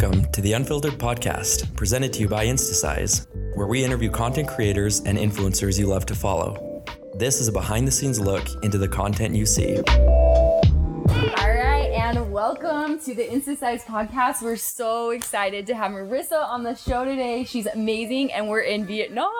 Welcome to the Unfiltered Podcast, presented to you by Instasize, where we interview content creators and influencers you love to follow. This is a behind the scenes look into the content you see. All right, and welcome to the Instasize podcast. We're so excited to have Marisa on the show today. She's amazing, and we're in Vietnam.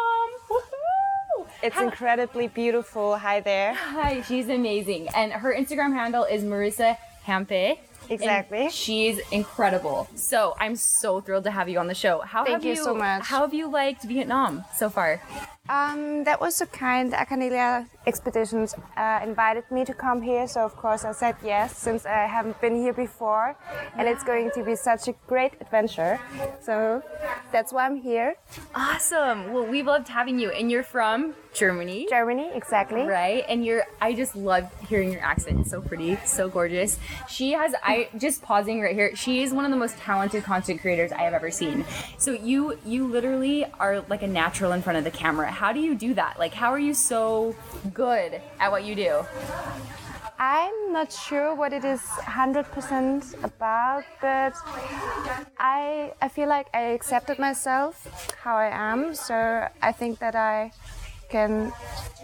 It's Hi- incredibly beautiful. Hi there. Hi, she's amazing. And her Instagram handle is Marisa Hampe. Exactly. And she's incredible. So I'm so thrilled to have you on the show. How Thank have you so much. How have you liked Vietnam so far? Um, that was the kind Acanelia expeditions uh, invited me to come here, so of course I said yes since I haven't been here before, and it's going to be such a great adventure. So that's why I'm here. Awesome. Well, we've loved having you. And you're from Germany. Germany, exactly. right and you're i just love hearing your accent it's so pretty so gorgeous she has i just pausing right here she is one of the most talented content creators i have ever seen so you you literally are like a natural in front of the camera how do you do that like how are you so good at what you do? I'm not sure what it is 100% about, but I I feel like I accepted myself how I am, so I think that I can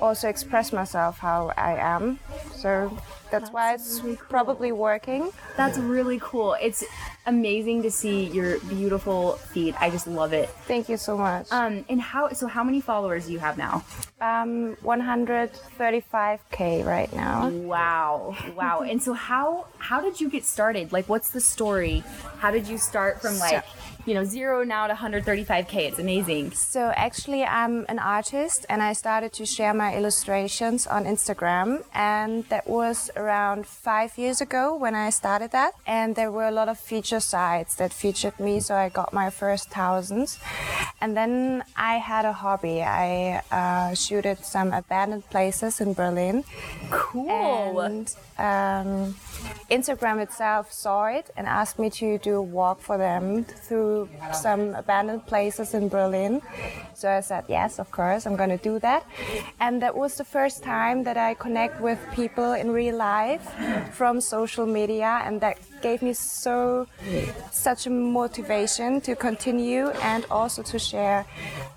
also express myself how I am. So that's, why it's probably working. that's really cool it's amazing to see your beautiful feet i just love it Thank you so much. um and how so how many followers do you have now Um, 135k right now. Wow. Wow. and so how how did you get started? Like what's the story? How did you start from like, you know, 0 now to 135k? It's amazing. So actually, I'm an artist, and I started to share my illustrations on Instagram, and that was around five years ago when I started that. And there were a lot of feature sites that featured me, so I got my first thousands. And then I had a hobby. I uh, shooted some abandoned places in Berlin. Cool. And um, Instagram itself saw it and asked me to do a walk for them through some abandoned places in Berlin. So I said, yes, of course, I'm going to do that. And that was the first time that I connect with people in real life from social media, and that gave me so such a motivation to continue and also to share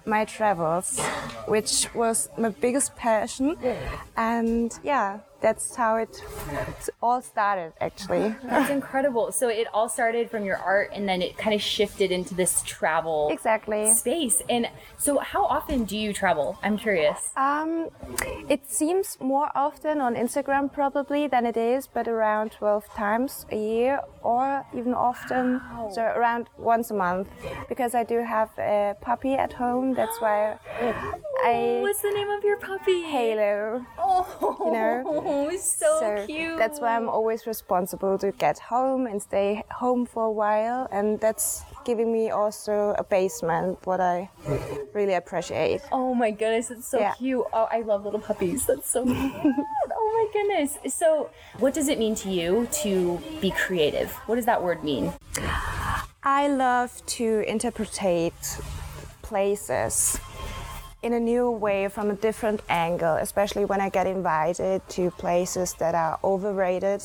my travels, which was my biggest passion. And yeah, that's how it all started actually. That's incredible. So it all started from your art and then it kind of shifted into this travel Exactly. space. And so how often do you travel? I'm curious. Um, it seems more often on Instagram probably than it is, but around 12 times a year or even often, so around once a month, because I do have a puppy at home. That's why I oh, What's the name of your puppy? Halo. Oh, You know? so, cute. that's why I'm always responsible to get home and stay home for a while, and that's giving me also a basement, what I really appreciate. Oh my goodness, it's so Yeah. cute. Oh, I love little puppies. That's so cute. oh my goodness. So, what does it mean to you to be creative? What does that word mean? I love to interpretate places in a new way from a different angle, especially when I get invited to places that are overrated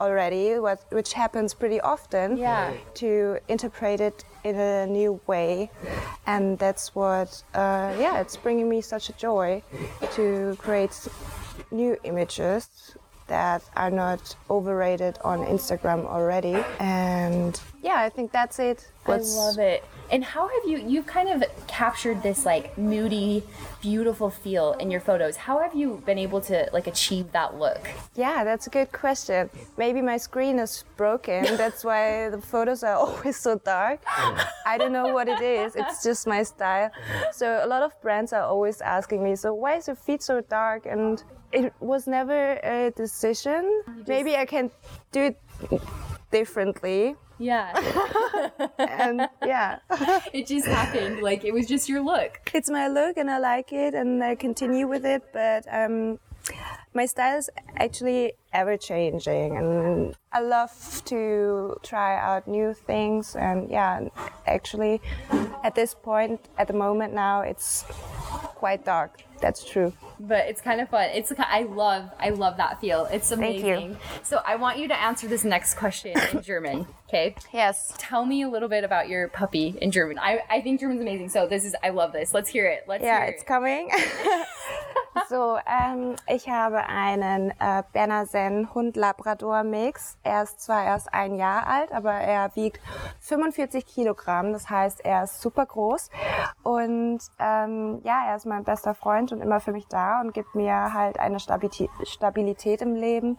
already, what, which happens pretty often. Yeah. To interpret it in a new way, and that's what, uh, yeah, it's bringing me such a joy to create new images that are not overrated on Instagram already. And yeah, I think that's it. I love it. And how have you you've kind of captured this like moody, beautiful feel in your photos. How have you been able to like achieve that look? Yeah, that's a good question. Maybe my screen is broken. That's why the photos are always so dark. I don't know what it is. It's just my style. So a lot of brands are always asking me, so why is your feed so dark? And it was never a decision. Maybe I can do it differently. Yeah. And yeah, it just happened. Like it was just your look. it's my look and I like it and I continue with it. But um, my style is actually ever changing and I love to try out new things and yeah actually at this point at the moment now it's quite dark. That's true. but it's kind of fun. It's I love I love that feel. It's Thank you. amazing. So I want you to answer this next question in German. Okay. Yes. Tell me a little bit about your puppy in German. I, I think German's amazing. So this is I love this. Let's hear it. Let's Ja, hear it's coming. so, ähm, ich habe einen äh, Berner Hund Labrador Mix. Er ist zwar erst ein Jahr alt, aber er wiegt 45 Kilogramm. Das heißt, er ist super groß. Und ähm, ja, er ist mein bester Freund und immer für mich da und gibt mir halt eine Stabilität, Stabilität im Leben,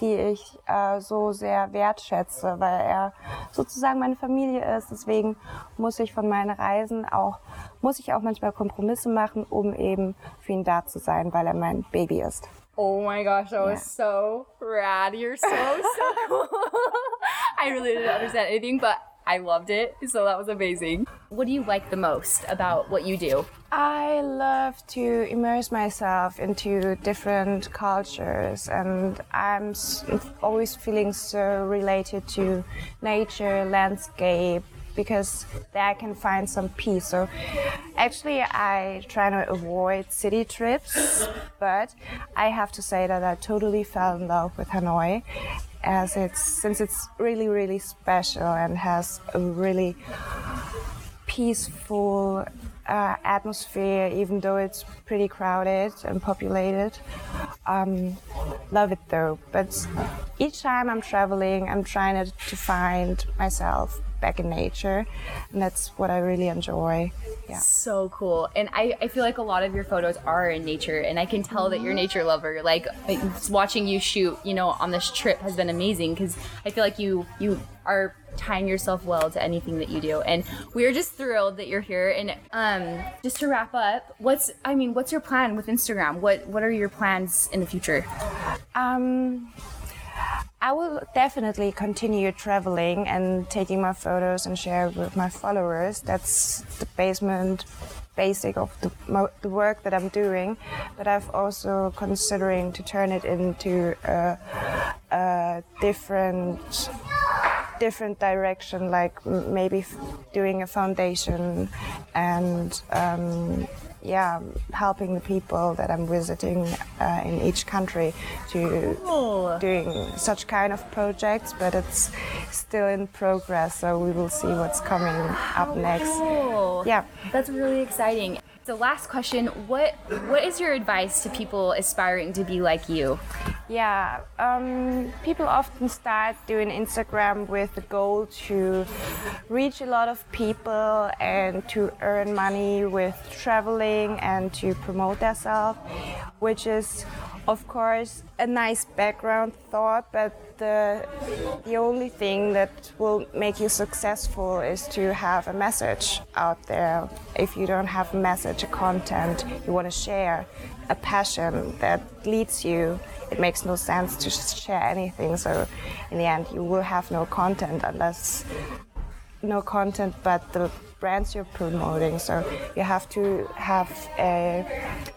die ich äh, so sehr wertschätze, weil er sozusagen meine Familie ist. Deswegen muss ich von meinen Reisen auch, muss ich auch manchmal Kompromisse machen, um eben für ihn da zu sein, weil er mein Baby ist. Oh my gosh, that was so rad. You're so so cool. I really didn't understand anything, but I loved it. So that was amazing. What do you like the most about what you do? I love to immerse myself into different cultures, and I'm always feeling so related to nature, landscape, because there I can find some peace. So, actually, I try to avoid city trips, but I have to say that I totally fell in love with Hanoi. As it's since it's really really special and has a really peaceful uh, atmosphere, even though it's pretty crowded and populated. Um, love it though, but each time I'm traveling, I'm trying to, to find myself back in nature, and that's what I really enjoy. Yeah. So cool. And I, I feel like a lot of your photos are in nature, and I can tell that you're a nature lover. Like like, watching you shoot, you know, on this trip has been amazing because I feel like you you are tying yourself well to anything that you do. And we're just thrilled that you're here. And um, just to wrap up, what's I mean, what's your plan with Instagram? What what are your plans in the future? Um, I will definitely continue traveling and taking my photos and share with my followers. That's the basement basic of the, mo- the work that I'm doing. But I've also considering to turn it into a, a different different direction, like maybe doing a foundation and um, yeah, helping the people that I'm visiting uh, in each country to doing such kind of projects. But it's still in progress, so we will see what's coming up next. Cool. Yeah. That's really exciting. The last question, what what is your advice to people aspiring to be like you? Yeah, um, people often start doing Instagram with the goal to reach a lot of people and to earn money with traveling and to promote themselves, which is, of course, a nice background thought, but the, the only thing that will make you successful is to have a message out there. If you don't have a message, a content you want to share, a passion that leads you, it makes no sense to just share anything. So, in the end, you will have no content unless no content but the brands you're promoting. So you have to have a,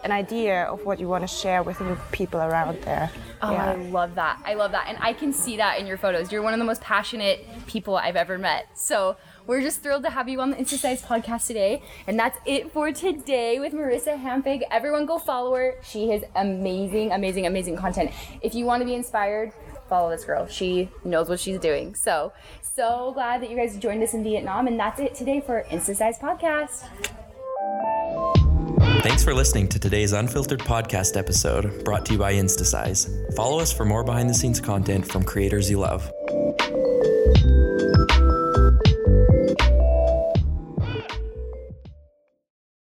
an idea of what you want to share with the people around there. Oh, I love that. I love that. And I can see that in your photos. You're one of the most passionate people I've ever met. So we're just thrilled to have you on the Instasize podcast today. And that's it for today with Marisa Hampe. Everyone go follow her. She has amazing, amazing, amazing content. If you want to be inspired, follow this girl. She knows what she's doing. So, so glad that you guys joined us in Vietnam. And that's it today for Instasize podcast. Thanks for listening to today's unfiltered podcast episode brought to you by Instasize. Follow us for more behind the scenes content from creators you love.